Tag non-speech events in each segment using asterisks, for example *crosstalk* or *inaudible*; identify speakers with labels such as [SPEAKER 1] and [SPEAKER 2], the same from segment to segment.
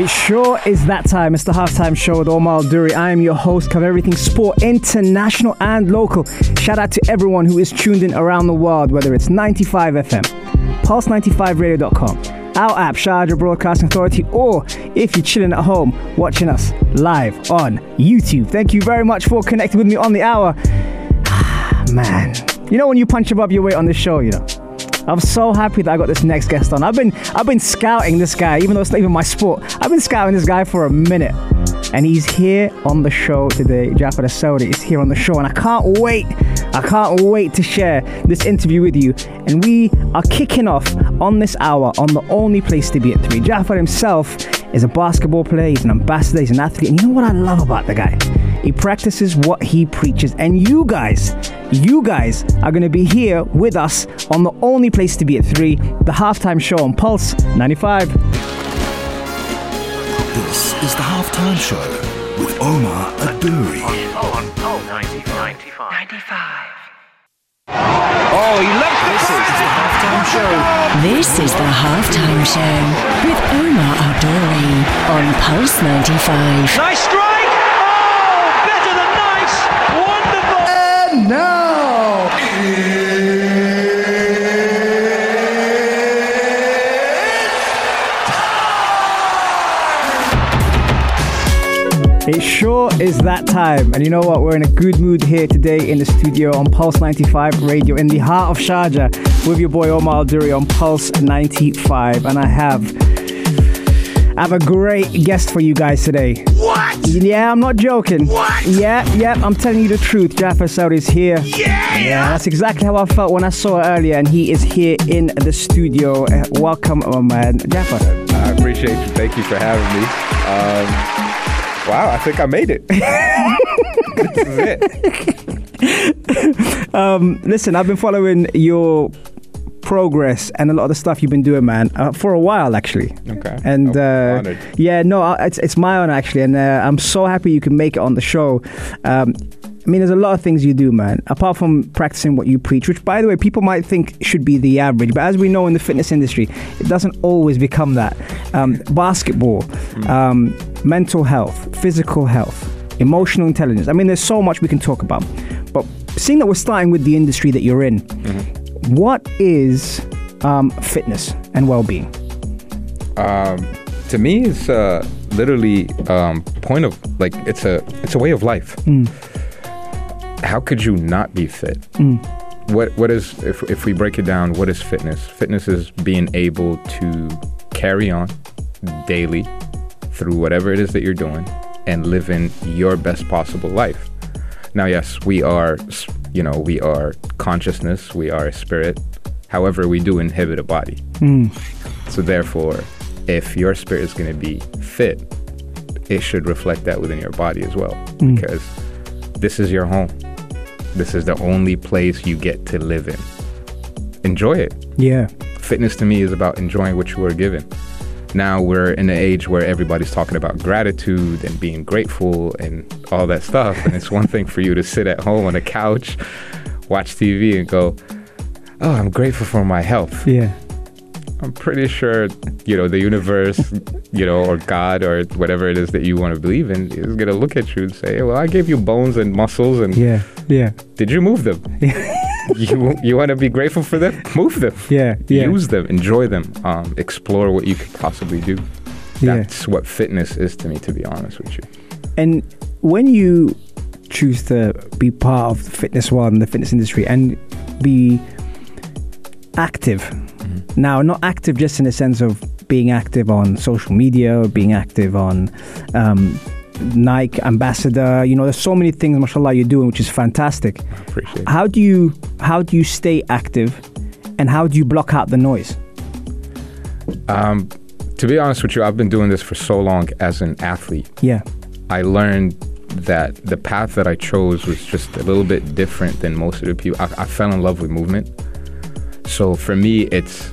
[SPEAKER 1] It sure is that time. It's the halftime show with Omar Duri. I am your host, cover everything sport, international and local. Shout out to everyone who is tuned in around the world, whether it's 95 FM, pulse95radio.com, our app, Sharjah Broadcasting Authority, or if you're chilling at home, watching us live on YouTube. Thank you very much for connecting with me on the hour. *sighs* Man, you know when you punch above your weight on this show, you know. I'm so happy that I got this next guest on. I've been I've been scouting this guy, even though it's not even my sport. I've been scouting this guy for a minute. And he's here on the show today. Gaafar Elsouri is here on the show, and I can't wait. I can't wait to share this interview with you. And we are kicking off on this hour on the only place to be at three. Gaafar himself is a basketball player, he's an ambassador, he's an athlete. And you know what I love about the guy? He practices what he preaches. And you guys, you guys are going to be here with us on the only place to be at 3, the halftime show on Pulse 95.
[SPEAKER 2] This is the Halftime Show with Omar Aduri.
[SPEAKER 3] Oh, he loves the fire!
[SPEAKER 4] This is the halftime show with Omar Adori on Pulse 95.
[SPEAKER 3] Nice strike! Oh, better than nice! Wonderful!
[SPEAKER 5] and now,
[SPEAKER 1] It sure is that time. And you know what? We're in a good mood here today in the studio on Pulse 95 Radio in the heart of Sharjah with your boy Omar Duri on Pulse 95. And I have I have a great guest for you guys today.
[SPEAKER 3] What?
[SPEAKER 1] Yeah, I'm not joking.
[SPEAKER 3] What?
[SPEAKER 1] Yeah, yeah, I'm telling you the truth. Gaafar Elsouri is here.
[SPEAKER 3] Yeah!
[SPEAKER 1] Yeah, that's exactly how I felt when I saw it earlier, and he is here in the studio. Uh, welcome, oh man, Gaafar.
[SPEAKER 6] I appreciate you. Thank you for having me. Um, wow, I think I made it. *laughs* this is it.
[SPEAKER 1] Listen, I've been following your progress and a lot of the stuff you've been doing, man, uh, for a while actually.
[SPEAKER 6] Okay.
[SPEAKER 1] And uh, yeah, no, it's it's my honor actually, and uh, I'm so happy you can make it on the show. Um, I mean, there's a lot of things you do, man. Apart from practicing what you preach, which, by the way, people might think should be the average, but as we know in the fitness industry, it doesn't always become that. Um, basketball, um, mental health, physical health, emotional intelligence. I mean, there's so much we can talk about. But seeing that we're starting with the industry that you're in, what is um, fitness and well-being?
[SPEAKER 6] Um, to me, it's uh, literally um, point of like it's a it's a way of life. How could you not be fit? What what is if if we break it down? What is fitness? Fitness is being able to carry on daily through whatever it is that you're doing and living your best possible life. Now, yes, we are, you know, we are consciousness, we are a spirit. However, we do inhibit a body. Hmm. So, therefore, if your spirit is going to be fit, it should reflect that within your body as well. Hmm. Because this is your home. This is the only place you get to live in. Enjoy it
[SPEAKER 1] Yeah.
[SPEAKER 6] fitness to me is about enjoying what you were given. Now we're in an age where everybody's talking about gratitude and being grateful and all that stuff. And it's one thing for you to sit at home on a couch, watch TV, and go, Oh, I'm grateful for my health.
[SPEAKER 1] Yeah.
[SPEAKER 6] I'm pretty sure, you know, the universe, you know, or God or whatever it is that you want to believe in is going to look at you and say, Well, I gave you bones and muscles, and
[SPEAKER 1] Yeah. Yeah.
[SPEAKER 6] did you move them? *laughs* you you want to be grateful for them? Move them.
[SPEAKER 1] Yeah. Yeah.
[SPEAKER 6] Use them, enjoy them, um, explore what you could possibly do.
[SPEAKER 1] Yeah.
[SPEAKER 6] That's what fitness is to me, to be honest with you.
[SPEAKER 1] And when you choose to be part of the fitness world and the fitness industry and be active, now not active just in the sense of being active on social media, or being active on um, Nike ambassador. You know, there's so many things, mashallah, you're doing, which is fantastic.
[SPEAKER 6] Appreciate it.
[SPEAKER 1] How do you how do you stay active, and how do you block out the noise?
[SPEAKER 6] Um, to be honest with you, I've been doing this for so long as an athlete.
[SPEAKER 1] Yeah.
[SPEAKER 6] I learned that the path that I chose was just a little bit different than most of the people. I, I fell in love with movement. So for me, it's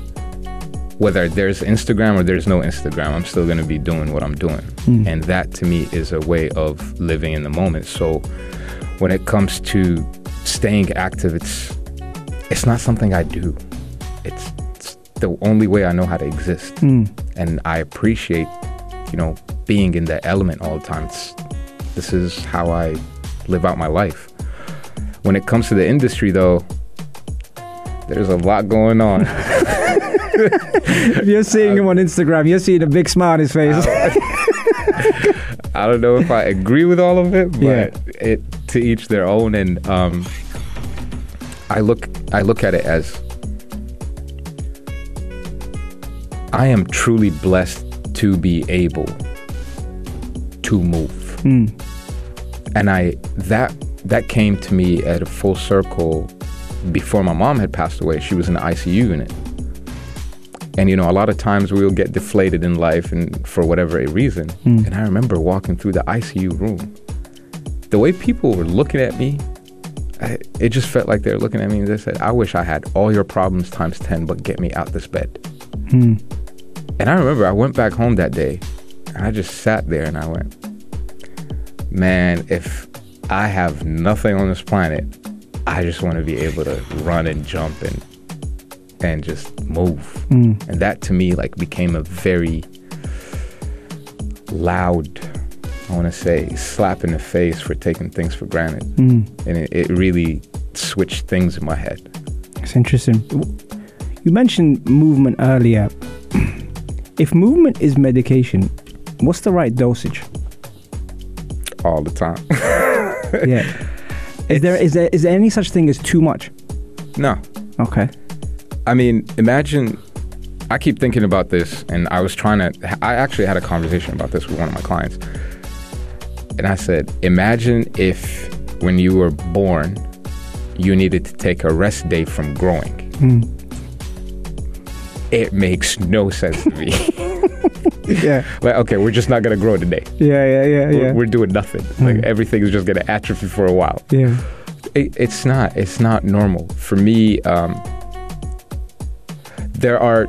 [SPEAKER 6] whether there's Instagram or there's no Instagram, I'm still going to be doing what I'm doing. Hmm. And that to me is a way of living in the moment. So when it comes to staying active, it's it's not something I do. It's, it's the only way I know how to exist. Hmm. And I appreciate, you know, being in that element all the time. It's, this is how I live out my life. When it comes to the industry, though, there's a lot going on.
[SPEAKER 1] If you're seeing him on Instagram, you're seeing a big smile on his face.
[SPEAKER 6] I don't know if I agree with all of it, but
[SPEAKER 1] Yeah.
[SPEAKER 6] it to each their own. And um, I look I look at it as I am truly blessed to be able to move, and I that that came to me at a full circle before my mom had passed away. She was in the ICU unit. And you know, a lot of times we'll get deflated in life and for whatever a reason. Hmm. And I remember walking through the ICU room. The way people were looking at me, I, it just felt like they were looking at me and they said, I wish I had all your problems times 10, but get me out this bed. Hmm. And I remember I went back home that day and I just sat there and I went, man, if I have nothing on this planet, I just want to be able to run and jump and and just move. Hmm. And that to me like became a very loud, I want to say, slap in the face for taking things for granted. Hmm. And it, it really switched things in my head.
[SPEAKER 1] It's interesting. You mentioned movement earlier. *clears throat* if movement is medication, what's the right dosage?
[SPEAKER 6] All the time. *laughs*
[SPEAKER 1] Yeah. Is there is there is there any such thing as too much?
[SPEAKER 6] no.
[SPEAKER 1] Okay.
[SPEAKER 6] I mean, imagine. I keep thinking about this, and I was trying to. I actually had a conversation about this with one of my clients, and I said, imagine if when you were born, you needed to take a rest day from growing. Hmm. It makes no sense to me. *laughs* *laughs*
[SPEAKER 1] Yeah.
[SPEAKER 6] like, okay, we're just not gonna grow today.
[SPEAKER 1] Yeah. Yeah. Yeah.
[SPEAKER 6] We're,
[SPEAKER 1] Yeah.
[SPEAKER 6] we're doing nothing. Like everything is just gonna atrophy for a while.
[SPEAKER 1] yeah.
[SPEAKER 6] it, it's not it's not normal for me um, there are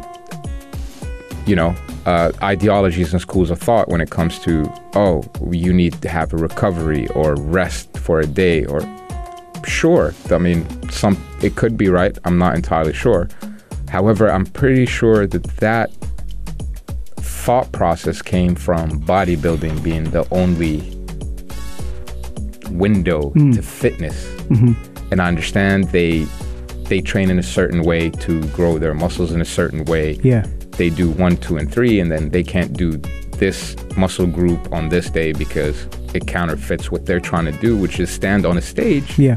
[SPEAKER 6] you know uh, ideologies and schools of thought when it comes to oh you need to have a recovery or rest for a day or sure i mean some it could be right i'm not entirely sure however i'm pretty sure that that thought process came from bodybuilding being the only window to mm. fitness mm-hmm. and I understand they they train in a certain way to grow their muscles in a certain way.
[SPEAKER 1] Yeah.
[SPEAKER 6] They do one, two, and three, and then they can't do this muscle group on this day because it counterfeits what they're trying to do, which is stand on a stage
[SPEAKER 1] Yeah.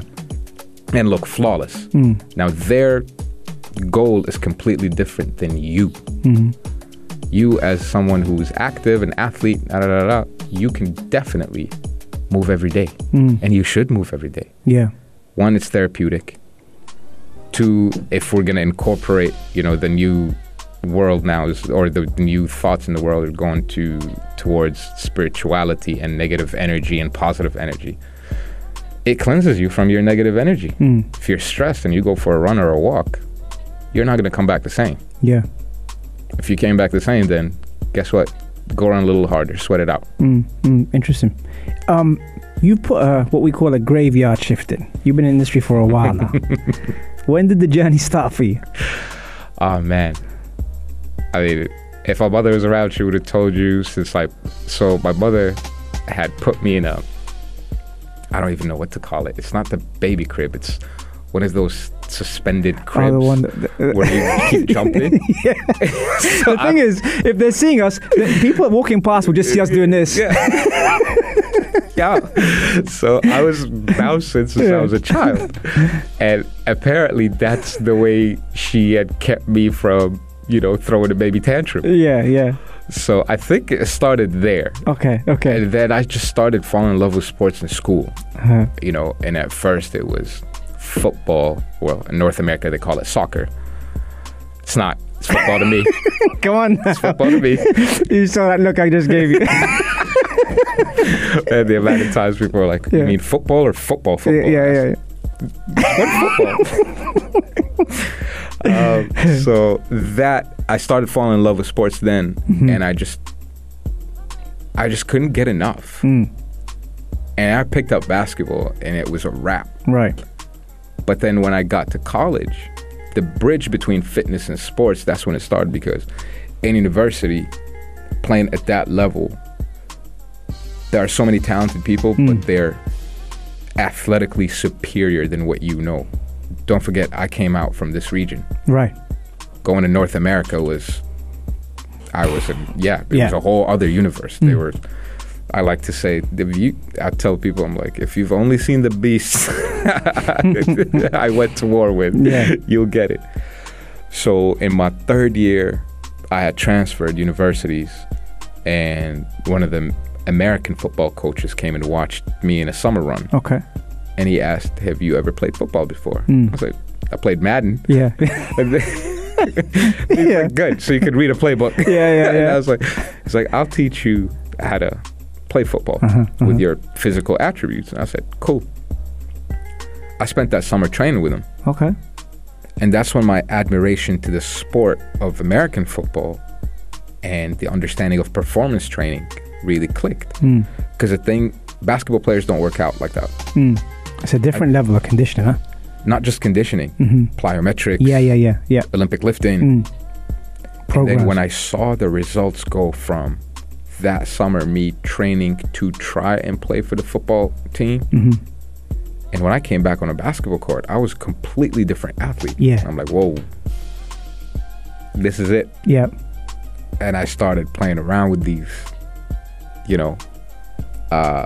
[SPEAKER 6] and look flawless. Mm. Now their goal is completely different than you. Mm-hmm. You as someone who's active, an athlete, da, da, da, you can definitely move every day, hmm. and you should move every day.
[SPEAKER 1] Yeah.
[SPEAKER 6] one it's therapeutic. Two if we're going to incorporate you know the new world now is or the new thoughts in the world are going to towards spirituality and negative energy and positive energy it cleanses you from your negative energy. Hmm. If you're stressed and you go for a run or a walk you're not going to come back the same.
[SPEAKER 1] Yeah.
[SPEAKER 6] If you came back the same then guess what go run a little harder sweat it out
[SPEAKER 1] Mm, mm, interesting. Um, you put uh, what we call a graveyard shift in. You've been in the industry for a while now. *laughs* when did the journey start for you?
[SPEAKER 6] Oh man. I mean, if my mother was around, she would have told you since like so my mother had put me in a I don't even know what to call it. It's not the baby crib, it's one of those suspended cribs
[SPEAKER 1] Oh, the one that,
[SPEAKER 6] where you keep *laughs* jumping.
[SPEAKER 1] the thing is, if they're seeing us, people walking past will just see us doing this.
[SPEAKER 6] yeah. *laughs* yeah. So I was bouncing since I was a child. And apparently that's the way she had kept me from, you know, throwing a baby tantrum.
[SPEAKER 1] Yeah, yeah.
[SPEAKER 6] So I think it started there.
[SPEAKER 1] Okay, okay.
[SPEAKER 6] And then I just started falling in love with sports in school.
[SPEAKER 1] Uh,
[SPEAKER 6] You know, and at first it was football. Well, in North America they call it soccer. It's not It's football to me. *laughs*
[SPEAKER 1] Come on. now.
[SPEAKER 6] football to me. *laughs*
[SPEAKER 1] you saw that look I just gave you. *laughs*
[SPEAKER 6] and the amount of times people are like,
[SPEAKER 1] Yeah.
[SPEAKER 6] "You mean football or football?
[SPEAKER 1] yeah,
[SPEAKER 6] Football?"
[SPEAKER 1] yeah, yeah.
[SPEAKER 6] What football? um, so that I started falling in love with sports then,
[SPEAKER 1] Mm-hmm.
[SPEAKER 6] and I just, I just couldn't get enough.
[SPEAKER 1] Mm.
[SPEAKER 6] And I picked up basketball, and it was a wrap.
[SPEAKER 1] Right.
[SPEAKER 6] But then when I got to college, the bridge between fitness and sports, that's when it started because in university, playing at that level, there are so many talented people, but hmm. they're athletically superior than what you know. Don't forget, I came out from this region.
[SPEAKER 1] Right.
[SPEAKER 6] Going to North America was, I was, a, yeah, it
[SPEAKER 1] Yeah.
[SPEAKER 6] was a whole other universe. They hmm. were, I like to say, if you, I tell people, I'm like, if you've only seen the beast *laughs* I went to war with,
[SPEAKER 1] Yeah.
[SPEAKER 6] you'll get it. So in my third year, I had transferred universities, and one of the American football coaches came and watched me in a summer run,
[SPEAKER 1] Okay.
[SPEAKER 6] and he asked, "Have you ever played football before?"
[SPEAKER 1] Hmm.
[SPEAKER 6] I was like, "I played Madden."
[SPEAKER 1] Yeah. *laughs* *laughs* Yeah.
[SPEAKER 6] like, "Good, so you could read a playbook."
[SPEAKER 1] Yeah, yeah,
[SPEAKER 6] and. I was like, "He's like, I'll teach you how to play football
[SPEAKER 1] Uh-huh,
[SPEAKER 6] with your physical attributes." And I said, "Cool." I spent that summer training with him.
[SPEAKER 1] okay.
[SPEAKER 6] And that's when my admiration to the sport of American football and the understanding of performance training really clicked.
[SPEAKER 1] Hmm.
[SPEAKER 6] Because the thing, basketball players don't work out like that.
[SPEAKER 1] It's a different level of conditioning, huh?
[SPEAKER 6] Not just conditioning, plyometrics,
[SPEAKER 1] Mm-hmm. Yeah, yeah, yeah, yeah.
[SPEAKER 6] Olympic lifting. And then when I saw the results go from that summer, me training to try and play for the football team.
[SPEAKER 1] Mm-hmm.
[SPEAKER 6] And when I came back on a basketball court, I was a completely different athlete.
[SPEAKER 1] Yeah.
[SPEAKER 6] I'm like, whoa, this is it.
[SPEAKER 1] Yep.
[SPEAKER 6] and I started playing around with these, you know, uh,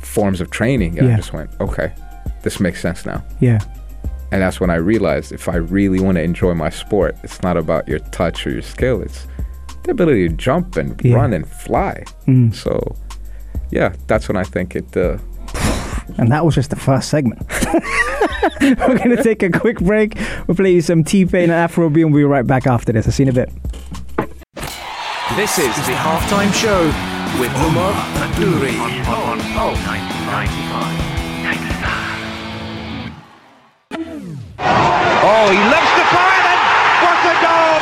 [SPEAKER 6] forms of training, and
[SPEAKER 1] Yeah.
[SPEAKER 6] I just went, okay, this makes sense now.
[SPEAKER 1] Yeah.
[SPEAKER 6] And that's when I realized if I really want to enjoy my sport, it's not about your touch or your skill; it's the ability to jump and
[SPEAKER 1] Yeah.
[SPEAKER 6] run and fly.
[SPEAKER 1] Mm.
[SPEAKER 6] So, yeah, that's when I think it. Uh,
[SPEAKER 1] And that was just the first segment. *laughs* We're going to take a quick break. We'll play you some T-Pain and Afro B and we'll be right back after this. I'll see you in a bit.
[SPEAKER 7] This is the halftime show with Umar Adouri on Pulse 95.
[SPEAKER 3] Oh, he loves the fire then. What a goal!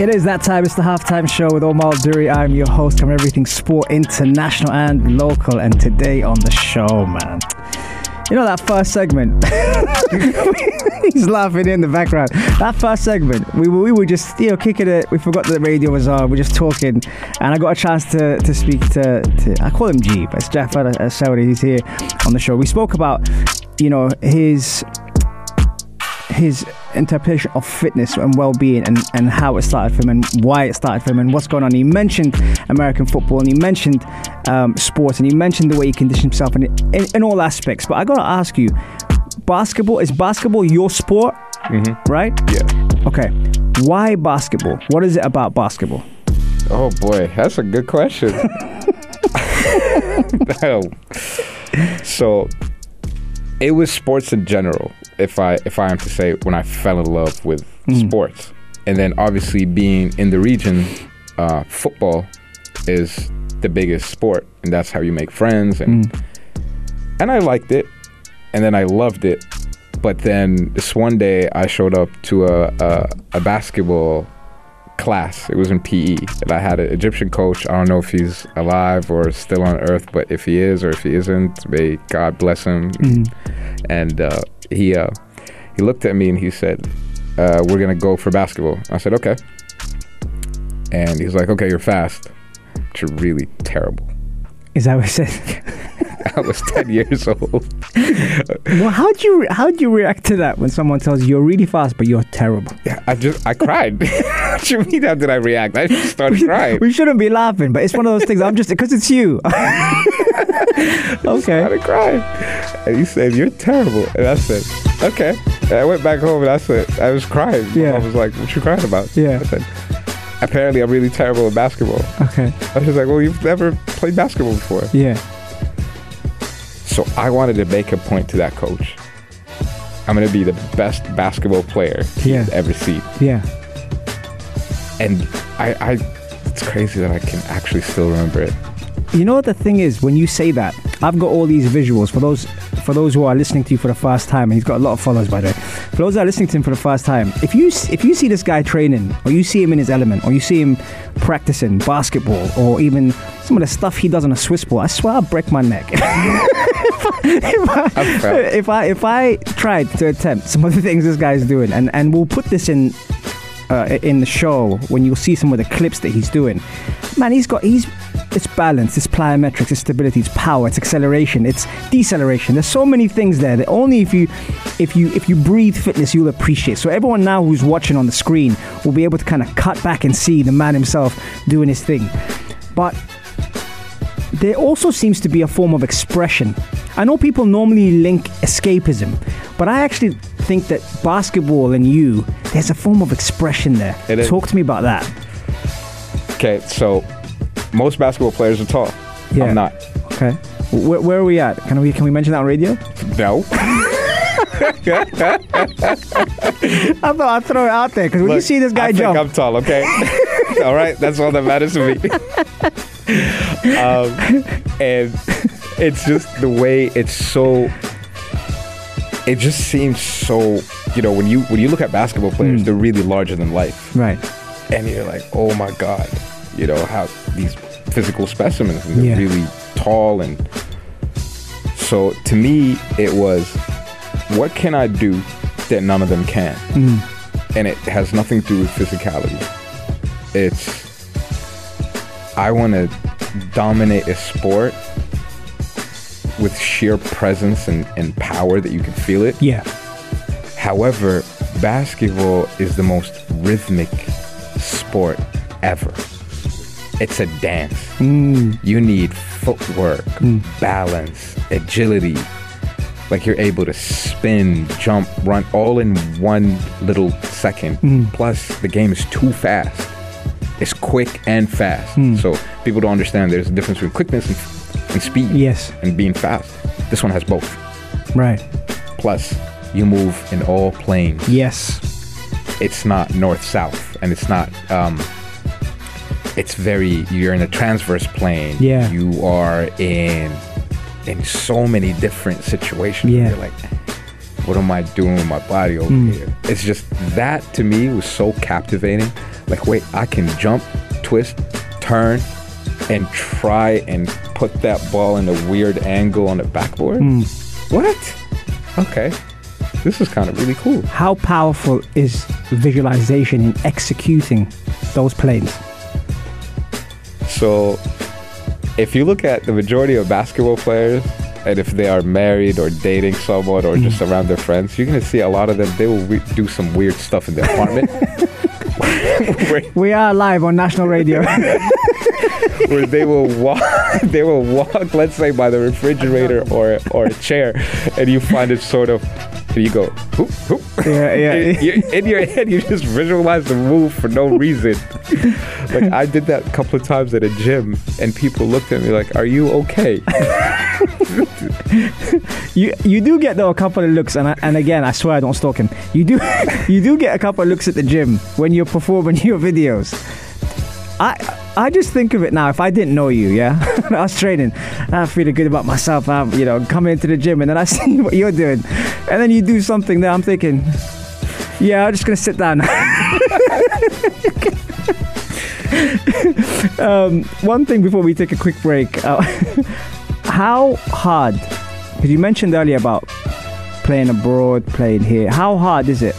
[SPEAKER 1] It is that time. It's the halftime show with Omar Duri. I'm your host covering everything sport, international and local. And today on the show, man, you know that first segment. *laughs* He's laughing in the background. That first segment, we were, we were just you know kicking it. We forgot that the radio was on. We're just talking, and I got a chance to, to speak to, to I call him G, but it's uh, Elsouri. He's here on the show. We spoke about you know his his interpretation of fitness and well-being and, and how it started for him and why it started for him and what's going on. He mentioned American football and he mentioned um, sports and he mentioned the way he conditioned himself in, in, in all aspects. But I got to ask you, basketball, is basketball your sport? Right?
[SPEAKER 6] yeah.
[SPEAKER 1] Okay. Why basketball? What is it about basketball?
[SPEAKER 6] Oh boy, that's a good question. *laughs* *laughs* No. So it was sports in general. If I if I am to say when I fell in love with sports, and then obviously being in the region, uh, football is the biggest sport, and that's how you make friends, and and I liked it, and then I loved it, but then this one day I showed up to a a, a basketball class. It was in PE, and I had an Egyptian coach. I don't know if he's alive or still on Earth, but if he is or if he isn't, may God bless him. And uh, he uh, he looked at me and he said, uh, "We're gonna go for basketball." I said, "Okay." And he's like, "Okay, you're fast, but you're really terrible."
[SPEAKER 1] Is that what he said? *laughs*
[SPEAKER 6] I was 10 years old. *laughs*
[SPEAKER 1] Well, how do you how do you react to that when someone tells you you're really fast but you're terrible?
[SPEAKER 6] Yeah, I just I cried. *laughs* what you mean? How did I react? I just started crying.
[SPEAKER 1] We shouldn't be laughing, but it's one of those things. I'm just because it's you. *laughs* okay.
[SPEAKER 6] started crying. And he said, You're terrible. And I said, Okay. And I went back home and I said, I was crying.
[SPEAKER 1] Yeah.
[SPEAKER 6] I was like, What you crying about?
[SPEAKER 1] Yeah.
[SPEAKER 6] I said, Apparently, I'm really terrible at basketball.
[SPEAKER 1] Okay.
[SPEAKER 6] I was like, Well, you've never played basketball before.
[SPEAKER 1] Yeah.
[SPEAKER 6] So I wanted to make a point to that coach. I'm going to be the best basketball player
[SPEAKER 1] Yeah.
[SPEAKER 6] he's ever seen.
[SPEAKER 1] Yeah.
[SPEAKER 6] And I, I, it's crazy that I can actually still remember it.
[SPEAKER 1] You know what the thing is when you say that, I've got all these visuals for those for those who are listening to you for the first time, and he's got a lot of followers by the way. For those that are listening to him for the first time, if you if you see this guy training, or you see him in his element, or you see him practicing basketball, or even some of the stuff he does on a Swiss ball, I swear I'll break my neck. *laughs* if, I,
[SPEAKER 6] I've
[SPEAKER 1] if I if I tried to attempt some of the things this guy's doing, and and we'll put this in uh, in the show when you'll see some of the clips that he's doing. Man, he's got he's it's balance, it's plyometrics, it's stability, it's power, it's acceleration, it's deceleration. There's so many things there that only if you if you if you breathe fitness you'll appreciate. So everyone now who's watching on the screen will be able to kind of cut back and see the man himself doing his thing. But there also seems to be a form of expression. I know people normally link escapism, but I actually think that basketball and you, there's a form of expression there.
[SPEAKER 6] It is.
[SPEAKER 1] Talk to me about that.
[SPEAKER 6] Okay, so most basketball players are tall.
[SPEAKER 1] Yeah.
[SPEAKER 6] I'm not.
[SPEAKER 1] Okay. Where, where are we at? Can we can we mention that on radio?
[SPEAKER 6] No. *laughs* *laughs*
[SPEAKER 1] I thought I'd throw it out there because when you see this guy
[SPEAKER 6] I
[SPEAKER 1] jump,
[SPEAKER 6] think I'm tall, okay? *laughs* all right, that's all that matters to me. um, and it's just the way it's so. It just seems so. You know, when you when you look at basketball players, they're really larger than life,
[SPEAKER 1] right?
[SPEAKER 6] and you're like, oh my god, you know how these physical specimens and they're
[SPEAKER 1] Yeah.
[SPEAKER 6] really tall and. So to me, it was, what can I do that none of them can? Mm. and it has nothing to do with physicality. It's I want to dominate a sport with sheer presence and, and power that you can feel it.
[SPEAKER 1] Yeah.
[SPEAKER 6] However, basketball is the most rhythmic sport ever. It's a dance. Mm. You need footwork, mm. balance, agility. Like you're able to spin, jump, run all in one little second. Mm. Plus, the game is too fast. It's quick and fast. So people don't understand there's a difference between quickness and, and speed.
[SPEAKER 1] Yes.
[SPEAKER 6] And being fast. This one has both.
[SPEAKER 1] Right.
[SPEAKER 6] Plus, you move in all planes
[SPEAKER 1] Yes.
[SPEAKER 6] it's not north south and it's not um it's very you're in a transverse plane
[SPEAKER 1] Yeah.
[SPEAKER 6] you are in in so many different situations
[SPEAKER 1] Yeah.
[SPEAKER 6] you're like what am i doing with my body over
[SPEAKER 1] Mm.
[SPEAKER 6] here it's just that to me was so captivating like wait i can jump twist turn and try and put that ball in a weird angle on the backboard
[SPEAKER 1] Mm.
[SPEAKER 6] what okay this is kind of really cool
[SPEAKER 1] How powerful is visualization in executing those planes?
[SPEAKER 6] So, if you look at the majority of basketball players, and if they are married or dating someone or just mm. around their friends, you're gonna see a lot of them. They will re- do some weird stuff in their apartment, *laughs*
[SPEAKER 1] We are live on national radio. *laughs*
[SPEAKER 6] where they will walk. *laughs* They will walk, let's say, by the refrigerator or or a chair, and you find it sort of. And you go, hoop, hoop.
[SPEAKER 1] Yeah, *laughs* yeah.
[SPEAKER 6] In- you- in your head, you just visualize the move for no reason. *laughs* like I did that a couple of times at a gym, and people looked at me like, "Are you okay?" *laughs*
[SPEAKER 1] you you do get though a couple of looks, and I, and again, I swear I don't stalk him. You do you do get a couple of looks at the gym when you're performing your videos. I I just think of it now. If I didn't know you, yeah, *laughs* I was training, I'm feeling good about myself. I'm you know coming into the gym, and then I *laughs* see what you're doing, and then you do something that I'm thinking, yeah, I'm just gonna sit down. *laughs* um, one thing before we take a quick break, uh, how hard? Because you mentioned earlier about playing abroad, playing here. How hard is it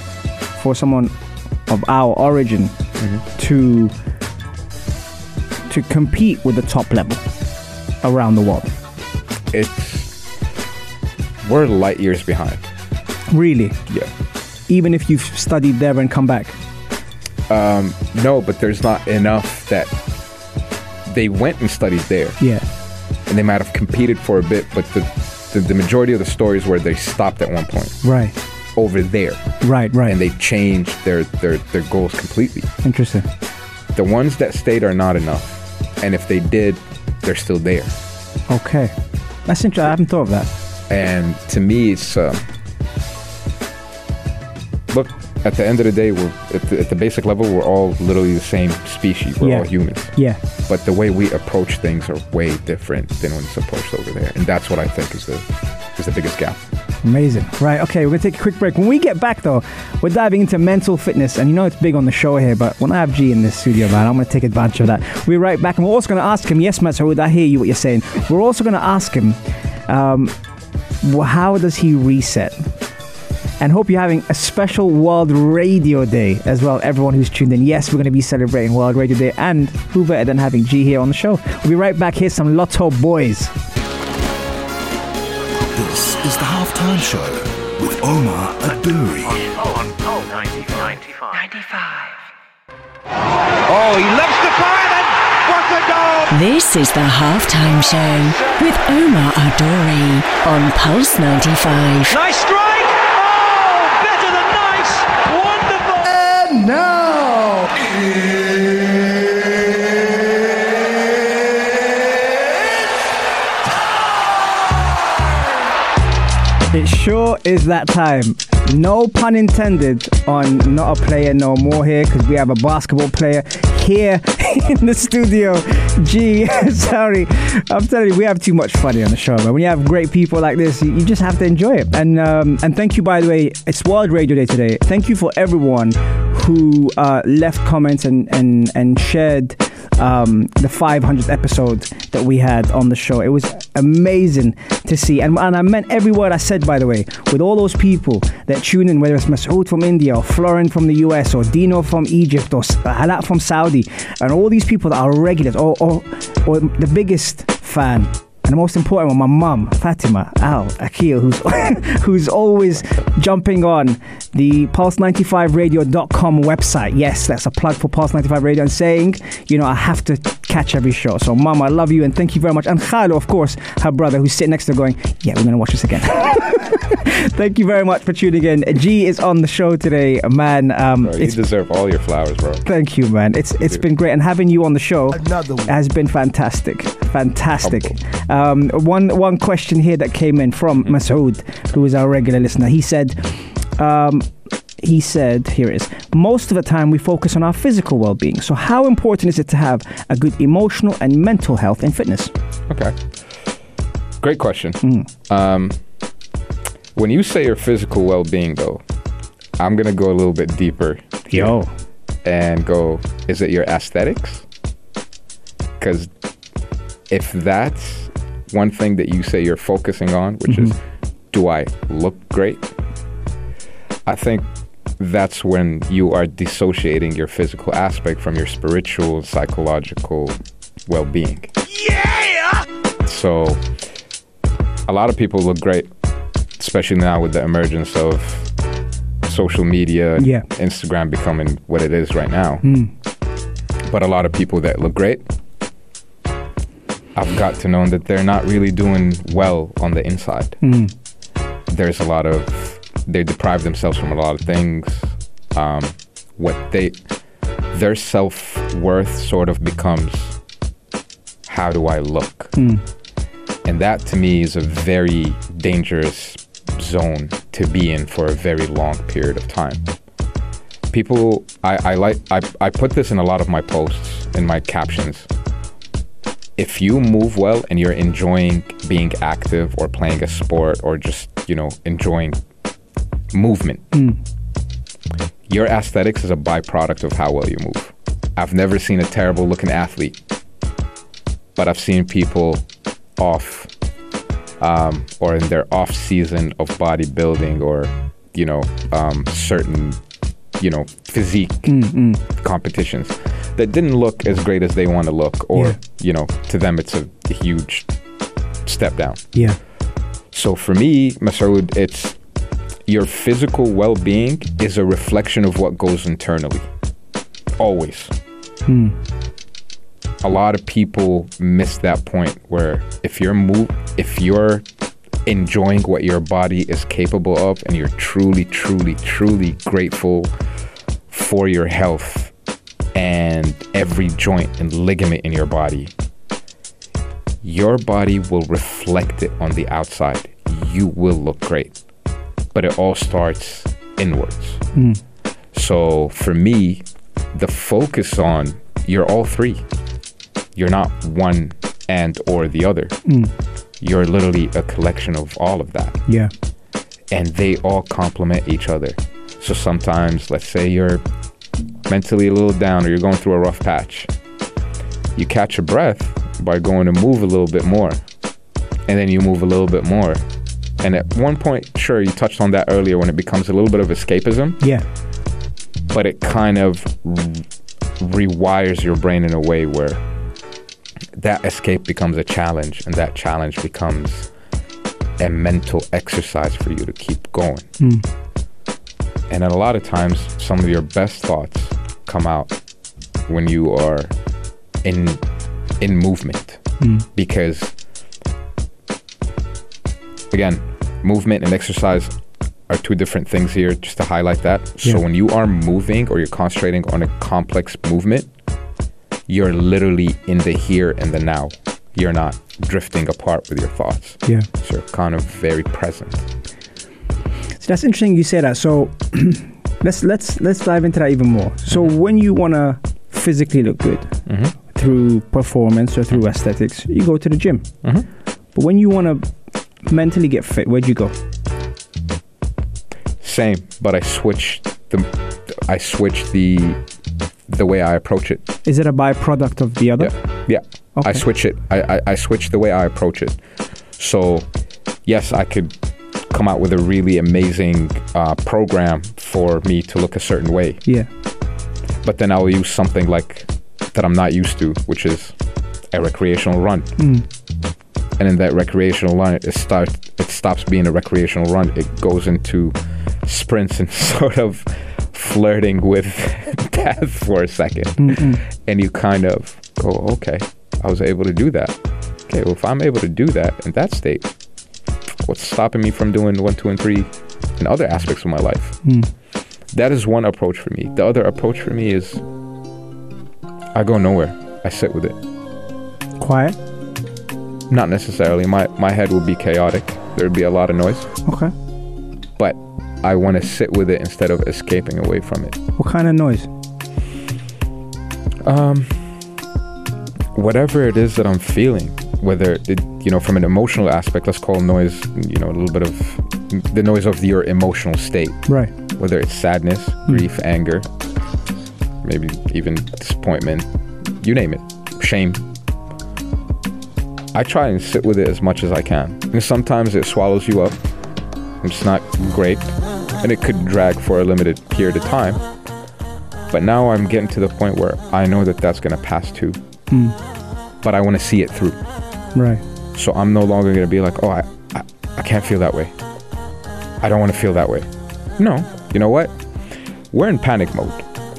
[SPEAKER 1] for someone of our origin to to compete with the top level around the world?
[SPEAKER 6] it's we're light years behind.
[SPEAKER 1] Really?
[SPEAKER 6] Yeah.
[SPEAKER 1] Even if you've studied there and come back.
[SPEAKER 6] Um, No, but there's not enough that they went and studied there,
[SPEAKER 1] Yeah.
[SPEAKER 6] and they might have competed for a bit, but the the, the majority of the stories where they stopped at one point
[SPEAKER 1] Right.
[SPEAKER 6] over there,
[SPEAKER 1] Right. Right.
[SPEAKER 6] and they changed their their their goals completely.
[SPEAKER 1] Interesting.
[SPEAKER 6] The ones that stayed are not enough, and if they did, they're still there.
[SPEAKER 1] Okay. That's interesting. I haven't thought of that.
[SPEAKER 6] And to me, it's um, look. At the end of the day, we're at the, at the basic level, we're all literally the same species. We're
[SPEAKER 1] Yeah.
[SPEAKER 6] all humans.
[SPEAKER 1] Yeah.
[SPEAKER 6] But the way we approach things are way different than when it's approached over there, and that's what I think is the is the biggest gap.
[SPEAKER 1] Amazing. Right. Okay. We're going to take a quick break. When we get back, though, we're diving into mental fitness. And you know, it's big on the show here, but when I have G in this studio, man, I'm going to take advantage of that. We're right back. And we're also going to ask him, yes, Masoud, I hear you what you're saying. We're also going to ask him, um, how does he reset? And hope you're having a special World Radio Day as well, everyone who's tuned in. Yes, we're going to be celebrating World Radio Day, and who better than having G here on the show? We'll be right back. Here's some Lotto
[SPEAKER 2] Boyzz. Is the halftime show with Omar Adouri.
[SPEAKER 7] On Pulse 95.
[SPEAKER 3] Oh, he loves to fire then. What a goal!
[SPEAKER 4] This is the halftime show with Omar Adori on Pulse 95.
[SPEAKER 3] Nice strike. Oh, better than nice. Wonderful.
[SPEAKER 5] And now,
[SPEAKER 1] sure is that time. No pun intended on not a player no more here because we have a basketball player here *laughs* in the studio. Gee, *laughs* sorry. I'm telling you, we have too much fun on the show, man. When you have great people like this, you, you just have to enjoy it. And um, and thank you, by the way. It's World Radio Day today. Thank you for everyone who uh, left comments and and and shared um, the 500th episode that we had on the show. It was amazing to see. And, and I meant every word I said, by the way, with all those people that tune in, whether it's Masoud from India, or Florin from the US, or Dino from Egypt, or Halat from Saudi, and all these people that are regulars, or, or, or the biggest fan. And the most important one, my mum, Fatima Al Akil, who's *laughs* who's always jumping on the Pulse95Radio.com website. Yes, that's a plug for Pulse95 Radio and saying, you know, I have to catch every show. So, mum, I love you and thank you very much. And Khalo, of course, her brother, who's sitting next to her going, yeah, we're going to watch this again. *laughs* thank you very much for tuning in. G is on the show today, man. Um,
[SPEAKER 6] Bro, you deserve all your flowers, bro.
[SPEAKER 1] Thank you, man. It's it's been great, and having you on the show has been fantastic, fantastic. Um, one one question here that came in from Masoud, who is our regular listener. He said, um, he said, here it is. Most of the time, we focus on our physical well-being. So, how important is it to have a good emotional and mental health and fitness?
[SPEAKER 6] Okay. Great question.
[SPEAKER 1] Hmm.
[SPEAKER 6] Um, when you say your physical well being, though, I'm going to go a little bit deeper
[SPEAKER 1] Yo,
[SPEAKER 6] and go, is it your aesthetics? Because if that's one thing that you say you're focusing on, which is, do I look great? I think that's when you are dissociating your physical aspect from your spiritual, psychological well being.
[SPEAKER 3] Yeah!
[SPEAKER 6] So a lot of people look great, especially now with the emergence of social media,
[SPEAKER 1] Yeah.
[SPEAKER 6] Instagram becoming what it is right now. Hmm. But a lot of people that look great, I've got to know that they're not really doing well on the inside. Hmm. There's a lot of they deprive themselves from a lot of things. Um, what they their self worth sort of becomes how do I look? And that to me is a very dangerous zone to be in for a very long period of time. People, I, I like, I, I put this in a lot of my posts, in my captions. If you move well and you're enjoying being active or playing a sport or just, you know, enjoying movement, your aesthetics is a byproduct of how well you move. I've never seen a terrible looking athlete, but I've seen people off um, or in their off season of bodybuilding or you know um, certain you know physique competitions that didn't look as great as they want to look or
[SPEAKER 1] Yeah.
[SPEAKER 6] you know to them it's a huge step down.
[SPEAKER 1] Yeah,
[SPEAKER 6] So for me, Masoud, it's your physical well-being is a reflection of what goes internally. Always. Hmm. A lot of people miss that point where if you're move if you're enjoying what your body is capable of and you're truly truly truly grateful for your health and every joint and ligament in your body your body will reflect it on the outside. You will look great. But it all starts inwards. Hmm. So for me, the focus on you're all three. You're not one and or the other. Hmm. You're literally a collection of all of that.
[SPEAKER 1] Yeah.
[SPEAKER 6] And they all complement each other. So sometimes, let's say you're mentally a little down or you're going through a rough patch. You catch your breath by going to move a little bit more. And then you move a little bit more. And at one point, sure, you touched on that earlier when it becomes a little bit of escapism,
[SPEAKER 1] Yeah.
[SPEAKER 6] but it kind of r- rewires your brain in a way where that escape becomes a challenge and that challenge becomes a mental exercise for you to keep going. Hmm. And then a lot of times, some of your best thoughts come out when you are in in movement hmm. because again, movement and exercise are two different things here just to highlight that.
[SPEAKER 1] Yeah.
[SPEAKER 6] So when you are moving or you're concentrating on a complex movement, you're literally in the here and the now. You're not drifting apart with your thoughts.
[SPEAKER 1] Yeah.
[SPEAKER 6] So you're kind of very present.
[SPEAKER 1] So that's interesting you say that. So *clears throat* let's let's let's dive into that even more. So when you want to physically look good through performance or through aesthetics, you go to the gym.
[SPEAKER 6] Mhm.
[SPEAKER 1] But when you want to mentally get fit, where'd you go?
[SPEAKER 6] Same, but I switched the I switched the the way I approach it.
[SPEAKER 1] Is it a byproduct of the other?
[SPEAKER 6] Yeah, yeah. I switch it. I, I I switch the way I approach it. So, yes, I could come out with a really amazing uh, program for me to look a certain way,
[SPEAKER 1] Yeah.
[SPEAKER 6] but then I'll use something like that I'm not used to, which is a recreational run. And in that recreational run, it starts. It stops being a recreational run. It goes into sprints and *laughs* sort of flirting with *laughs* death for a 2nd and you kind of go, okay, I was able to do that. Okay, well, if I'm able to do that in that state, what's stopping me from doing one, two, and three in other aspects of my life? Mm. That is one approach for me. The other approach for me is I go nowhere. I sit with it.
[SPEAKER 1] Quiet.
[SPEAKER 6] Not necessarily. My my head would be chaotic. There would be a lot of noise,
[SPEAKER 1] Okay.
[SPEAKER 6] but I want to sit with it instead of escaping away from it.
[SPEAKER 1] What kind of noise?
[SPEAKER 6] Um whatever it is that I'm feeling, whether it, you know, from an emotional aspect, let's call noise, you know, a little bit of the noise of your emotional state,
[SPEAKER 1] Right.
[SPEAKER 6] whether it's sadness, grief, anger, maybe even disappointment, you name it, shame. I try and sit with it as much as I can. And sometimes it swallows you up. It's not great, and it could drag for a limited period of time. But now I'm getting to the point where I know that that's going to pass too. Hmm. But I want to see it through.
[SPEAKER 1] Right.
[SPEAKER 6] So I'm no longer going to be like, oh, I, I, I can't feel that way. I don't want to feel that way. No. You know what? We're in panic mode.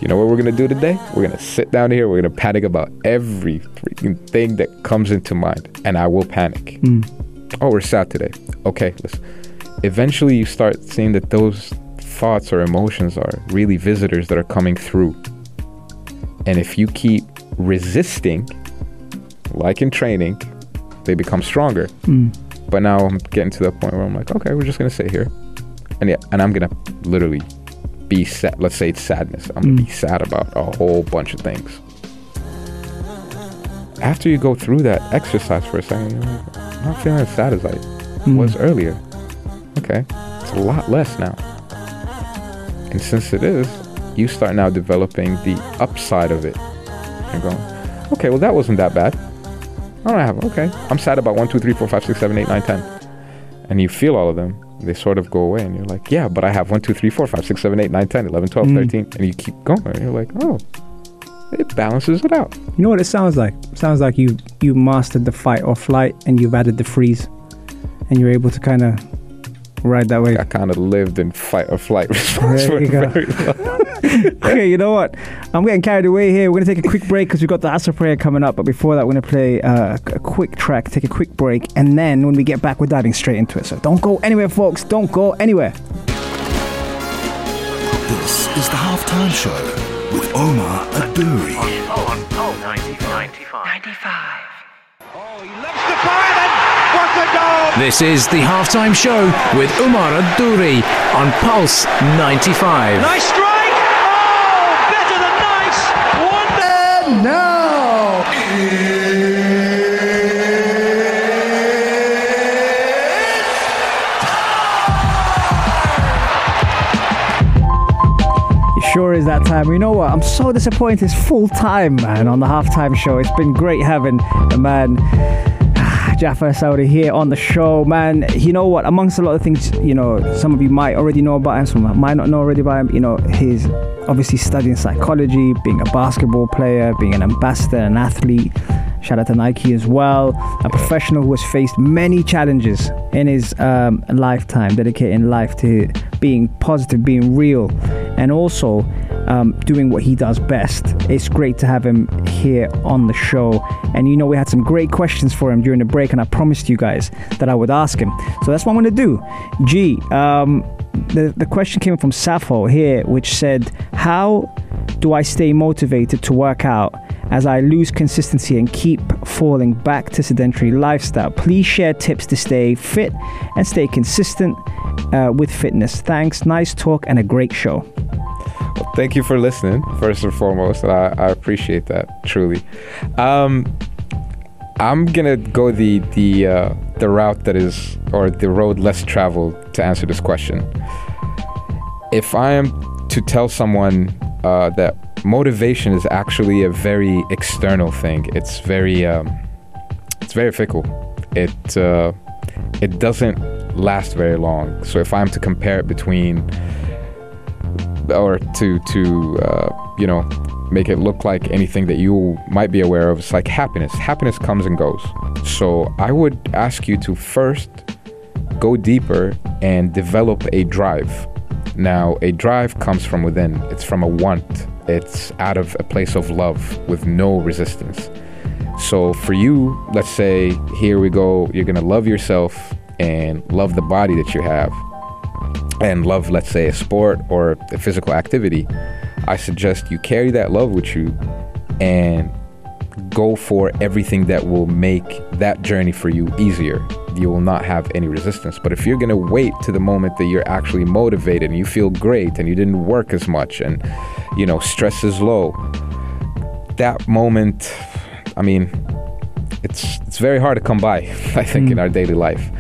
[SPEAKER 6] You know what we're to do today? We're to sit down here. We're to panic about every freaking thing that comes into mind. And I will panic. Hmm. Oh, we're sad today. Okay, listen. Eventually, you start seeing that those thoughts or emotions are really visitors that are coming through. And if you keep resisting, like in training, they become stronger. Hmm. But now I'm getting to the point where I'm like, okay, we're just gonna sit here, and yeah, and I'm gonna literally be sad. Let's say it's sadness. I'm gonna be mm. sad about a whole bunch of things. After you go through that exercise for a second, you're like, I'm not feeling as sad as I mm. was earlier. Okay, it's a lot less now. And since it is, you start now developing the upside of it. You're going, okay, well that wasn't that bad. I don't have okay. I'm sad about one, two, three, four, five, six, seven, eight, nine, ten, and you feel all of them. They sort of go away, and you're like, yeah, but I have one, two, three, four, five, six, seven, eight, nine, ten, eleven, twelve, hmm. thirteen, and you keep going. And you're like, oh, it balances it out.
[SPEAKER 1] You know what it sounds like? It sounds like you you mastered the fight or flight and you've added the freeze. and you're able to kind of ride that way.
[SPEAKER 6] I kind of lived in fight or flight *laughs* response
[SPEAKER 1] There
[SPEAKER 6] for
[SPEAKER 1] you go.
[SPEAKER 6] very *laughs* long.
[SPEAKER 1] okay, you know what? I'm getting carried away here. We're going to take a quick break because we've got the Asr prayer coming up. But before that, we're going to play uh, a quick track, take a quick break, and then when we get back, we're diving straight into it. So don't go anywhere, folks. Don't go anywhere.
[SPEAKER 2] This is the halftime show with Omar Adouri.
[SPEAKER 7] On, on Pulse 95.
[SPEAKER 3] 95. Oh, he loves the fire then. What a goal!
[SPEAKER 8] This is the halftime show with Umar Adouri on Pulse 95.
[SPEAKER 3] Nice strike. Oh, better than nice. Wonderful.
[SPEAKER 5] And now,
[SPEAKER 1] It sure is that time. You know what? I'm so disappointed. It's full time, man, on the halftime show. It's been great having the man. Gaafar Elsouri here on the show, man. You know what? Amongst a lot of things, you know, some of you might already know about him, some might not know already about him. You know, he's obviously studying psychology, being a basketball player, being an ambassador, an athlete. Shout out to Nike as well. A professional who has faced many challenges in his um, lifetime, dedicating life to being positive, being real, and also um, doing what he does best. It's great to have him here on the show. And you know, we had some great questions for him during the break, and I promised you guys that I would ask him. So that's what I'm going to do. G, um, the, the question came from Sappho here, which said, How do I stay motivated to work out as I lose consistency and keep falling back to sedentary lifestyle? Please share tips to stay fit and stay consistent uh, with fitness. Thanks. Nice talk and a great show.
[SPEAKER 6] Well, thank you for listening, first and foremost. And I, I appreciate that, truly. Um, I'm gonna go the the uh, the route that is, or the road less traveled to answer this question. If I am to tell someone uh, that motivation is actually a very external thing, it's very um, it's very fickle. It uh, it doesn't last very long. So if I'm to compare it between or to to uh, you know make it look like anything that you might be aware of it's like happiness. Happiness comes and goes. So i would ask you to first go deeper and develop a drive. Now a drive comes from within. It's from a want it's out of a place of love with no resistance. So for you let's say here we go you're gonna love yourself and love the body that you have and love, let's say, a sport or a physical activity, I suggest you carry that love with you and go for everything that will make that journey for you easier. You will not have any resistance. But if you're going to wait to the moment that you're actually motivated and you feel great and you didn't work as much and, you know, stress is low, that moment, I mean, it's it's very hard to come by, *laughs* I think, in our daily life.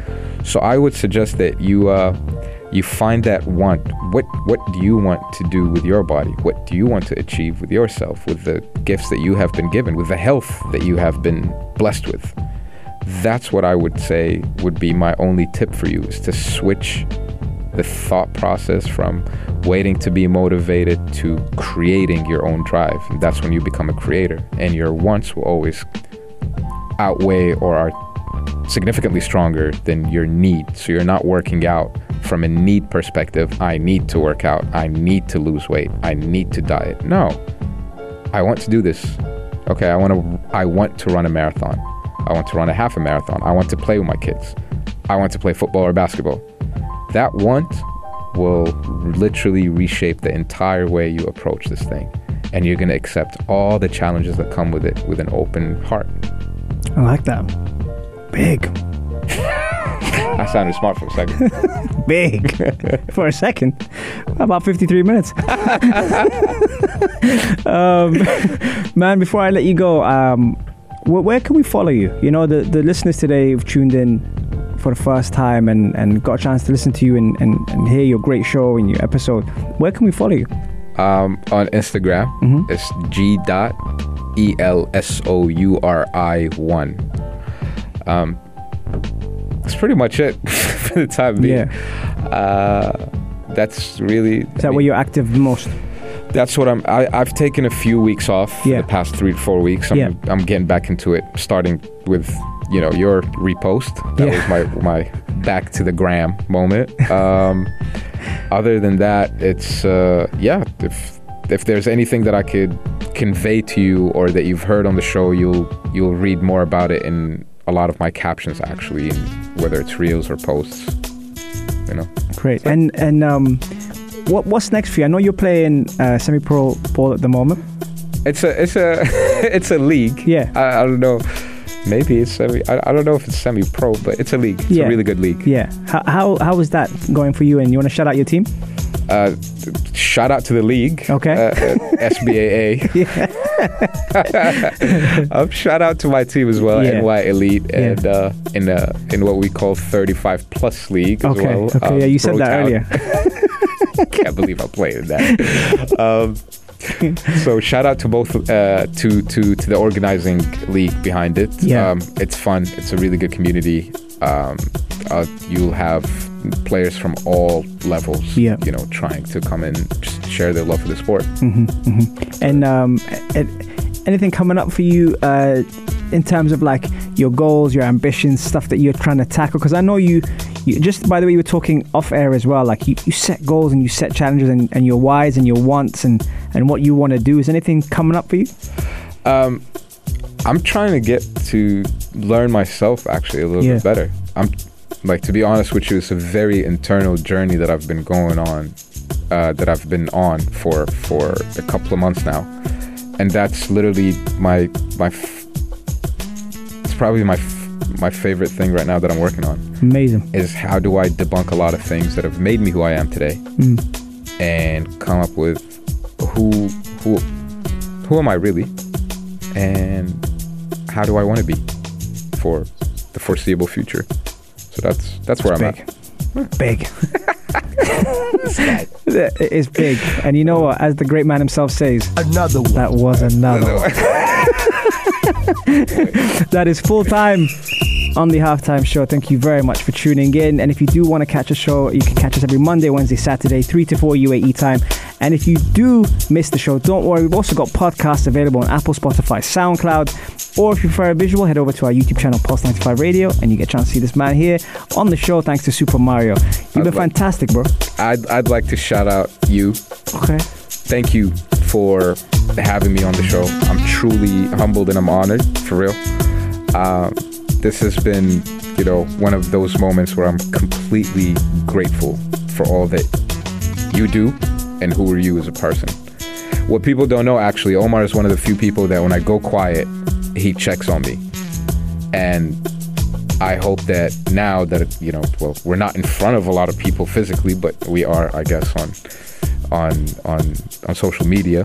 [SPEAKER 6] So I would suggest that you uh, you find that want. What what do you want to do with your body? What do you want to achieve with yourself, with the gifts that you have been given, with the health that you have been blessed with? That's what I would say would be my only tip for you is to switch the thought process from waiting to be motivated to creating your own drive. And that's when you become a creator. And your wants will always outweigh or are significantly stronger than your need. So you're not working out from a need perspective. I need to work out. I need to lose weight. I need to diet. No. I want to do this. Okay, I want to I want to run a marathon. I want to run a half a marathon. I want to play with my kids. I want to play football or basketball. That want will literally reshape the entire way you approach this thing. And you're going to accept all the challenges that come with it with an open heart.
[SPEAKER 1] I like that. Big.
[SPEAKER 6] I sounded smart for a second. *laughs*
[SPEAKER 1] Big. For a second. About 53 minutes. *laughs* um, man, before I let you go, um, wh- where can we follow you? You know, the, the listeners today have tuned in for the first time and, and got a chance to listen to you and, and, and hear your great show and your episode. Where can we follow you?
[SPEAKER 6] um, on Instagram, it's G dot E L S O U R I one. Um, that's pretty much it *laughs* for the time being. Uh, that's really.
[SPEAKER 1] Is that where you're active most?
[SPEAKER 6] That's what I'm. I, I've taken a few weeks off
[SPEAKER 1] Yeah.
[SPEAKER 6] the past three to four weeks. I'm,
[SPEAKER 1] Yeah.
[SPEAKER 6] I'm getting back into it, starting with you know your repost. That
[SPEAKER 1] Yeah.
[SPEAKER 6] was my my back to the gram moment. Um, *laughs* other than that, it's uh, yeah. If if there's anything that I could convey to you or that you've heard on the show, you'll you'll read more about it in a lot of my captions actually, whether it's reels or posts. You know.
[SPEAKER 1] Great. And and um, what what's next for you? I know you're playing uh, semi-pro ball at the moment.
[SPEAKER 6] It's a it's a *laughs* it's a league.
[SPEAKER 1] Yeah.
[SPEAKER 6] I, I don't know. Maybe it's semi. I, I don't know if it's semi-pro, but it's a league. It's
[SPEAKER 1] Yeah.
[SPEAKER 6] a really good league.
[SPEAKER 1] Yeah. How how how is that going for you? And you want to shout out your team?
[SPEAKER 6] Uh, shout out to the league.
[SPEAKER 1] Okay.
[SPEAKER 6] Uh, uh, *laughs* SBAA. um, shout out to my team as well,
[SPEAKER 1] Yeah.
[SPEAKER 6] NY Elite,
[SPEAKER 1] Yeah.
[SPEAKER 6] and uh, in uh, in what we call 35 plus league as
[SPEAKER 1] Okay.
[SPEAKER 6] well.
[SPEAKER 1] okay.
[SPEAKER 6] um,
[SPEAKER 1] yeah, you said that
[SPEAKER 6] Brotown.
[SPEAKER 1] earlier. *laughs*
[SPEAKER 6] Can't believe I played in that. *laughs* Um, *laughs* so shout out to both uh, to to to the organizing league behind it.
[SPEAKER 1] Yeah.
[SPEAKER 6] Um, it's fun. It's a really good community. Um, uh, you'll have players from all levels.
[SPEAKER 1] Yeah.
[SPEAKER 6] You know, trying to come and share their love for the sport.
[SPEAKER 1] And um, a- anything coming up for you uh, in terms of like your goals, your ambitions, stuff that you're trying to tackle? Because I know you, you just by the way, you were talking off air as well. Like you, you set goals and you set challenges and, and your whys and your wants and, and what you want to do. Is anything coming up for you?
[SPEAKER 6] Um, I'm trying to get to learn myself actually a little
[SPEAKER 1] Yeah.
[SPEAKER 6] bit better. I'm like to be honest with you, it's a very internal journey that I've been going on, uh, that I've been on for for a couple of months now, and that's literally my my. F- it's probably my f- my favorite thing right now that I'm working on
[SPEAKER 1] Amazing.
[SPEAKER 6] is how do I debunk a lot of things that have made me who I am today, mm. and come up with who who who am I really, and how do I want to be for the foreseeable future. So that's that's where I'm
[SPEAKER 1] big.
[SPEAKER 6] at.
[SPEAKER 1] Big. *laughs* it's big. And you know what? As the great man himself says,
[SPEAKER 5] Another one.
[SPEAKER 1] that was another one. *laughs* that is full time on the halftime show. Thank you very much for tuning in. And if you do want to catch a show, you can catch us every Monday, Wednesday, Saturday, 3 to 4 UAE time. And if you do miss the show, don't worry. We've also got podcasts available on Apple, Spotify, SoundCloud. Or if you prefer a visual, head over to our YouTube channel, Pulse 95 Radio, and you get a chance to see this man here on the show thanks to Super Mario. You've been
[SPEAKER 6] like-
[SPEAKER 1] fantastic, bro.
[SPEAKER 6] I'd I'd like to shout out you.
[SPEAKER 1] Okay.
[SPEAKER 6] Thank you for having me on the show. I'm truly humbled and I'm honored for real. Uh, this has been, you know, one of those moments where I'm completely grateful for all that you do and who are you as a person. What people don't know, actually, Omar is one of the few people that when I go quiet, he checks on me. And I hope that now that, you know, well, we're not in front of a lot of people physically, but we are, I guess, on on on on social media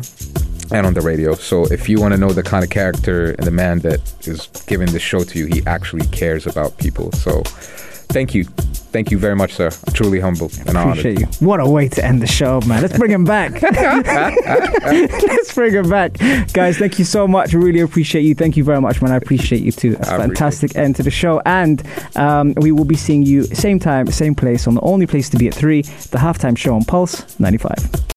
[SPEAKER 6] and on the radio. So if you want to know the kind of character and the man that is giving the show to you, he actually cares about people. So thank you. Thank you very much, sir. I'm truly humbled and honored.
[SPEAKER 1] Appreciate you. What a way to end the show, man. Let's bring him back. *laughs* Let's bring him back. Guys, thank you so much. Really appreciate you. Thank you very much, man. I appreciate you too. That's a fantastic end to the show. And um, we will be seeing you same time, same place on the only place to be at 3, the halftime show on Pulse 95.